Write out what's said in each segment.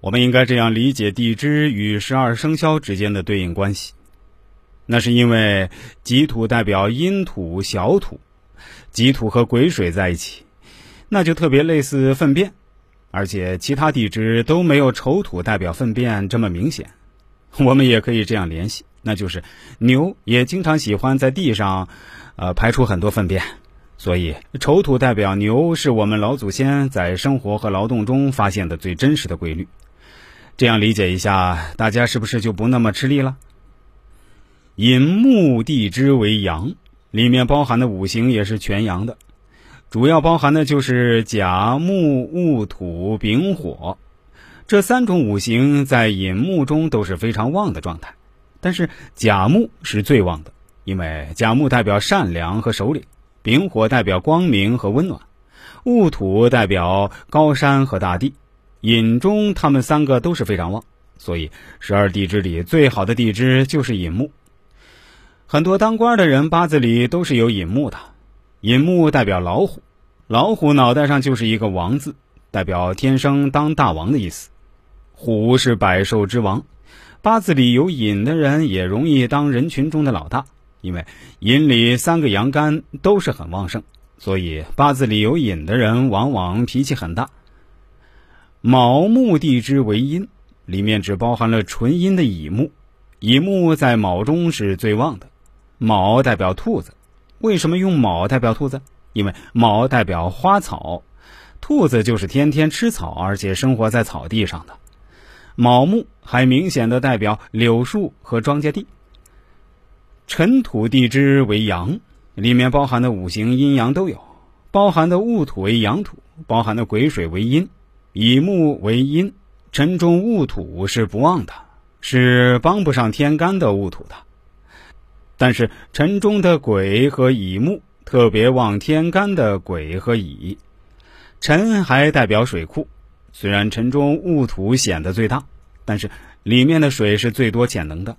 我们应该这样理解地支与十二生肖之间的对应关系。那是因为己土代表阴土、小土，己土和癸水在一起，那就特别类似粪便，而且其他地支都没有丑土代表粪便这么明显。我们也可以这样联系，那就是牛也经常喜欢在地上，呃，排出很多粪便。所以，丑土代表牛，是我们老祖先在生活和劳动中发现的最真实的规律。这样理解一下，大家是不是就不那么吃力了？寅木地支为阳，里面包含的五行也是全阳的，主要包含的就是甲木、戊土、丙火这三种五行，在寅木中都是非常旺的状态。但是甲木是最旺的，因为甲木代表善良和首领。丙火代表光明和温暖，戊土代表高山和大地，寅中他们三个都是非常旺，所以十二地支里最好的地支就是寅木。很多当官的人八字里都是有寅木的，寅木代表老虎，老虎脑袋上就是一个王字，代表天生当大王的意思。虎是百兽之王，八字里有寅的人也容易当人群中的老大。因为寅里三个阳干都是很旺盛，所以八字里有寅的人往往脾气很大。卯木地支为阴，里面只包含了纯阴的乙木，乙木在卯中是最旺的。卯代表兔子，为什么用卯代表兔子？因为卯代表花草，兔子就是天天吃草，而且生活在草地上的。卯木还明显的代表柳树和庄稼地。辰土地支为阳，里面包含的五行阴阳都有，包含的戊土为阳土，包含的癸水为阴，乙木为阴，辰中戊土是不旺的，是帮不上天干的戊土的。但是辰中的癸和乙木特别旺天干的癸和乙。辰还代表水库，虽然辰中戊土显得最大，但是里面的水是最多潜能的。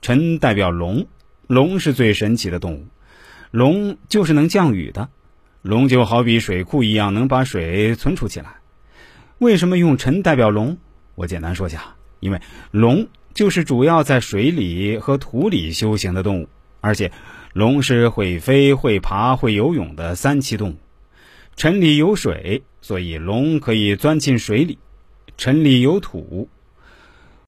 辰代表龙。龙是最神奇的动物，龙就是能降雨的，龙就好比水库一样，能把水存储起来。为什么用辰代表龙？我简单说下，因为龙就是主要在水里和土里修行的动物，而且龙是会飞、会爬、会游泳的三栖动物。辰里有水，所以龙可以钻进水里；辰里有土，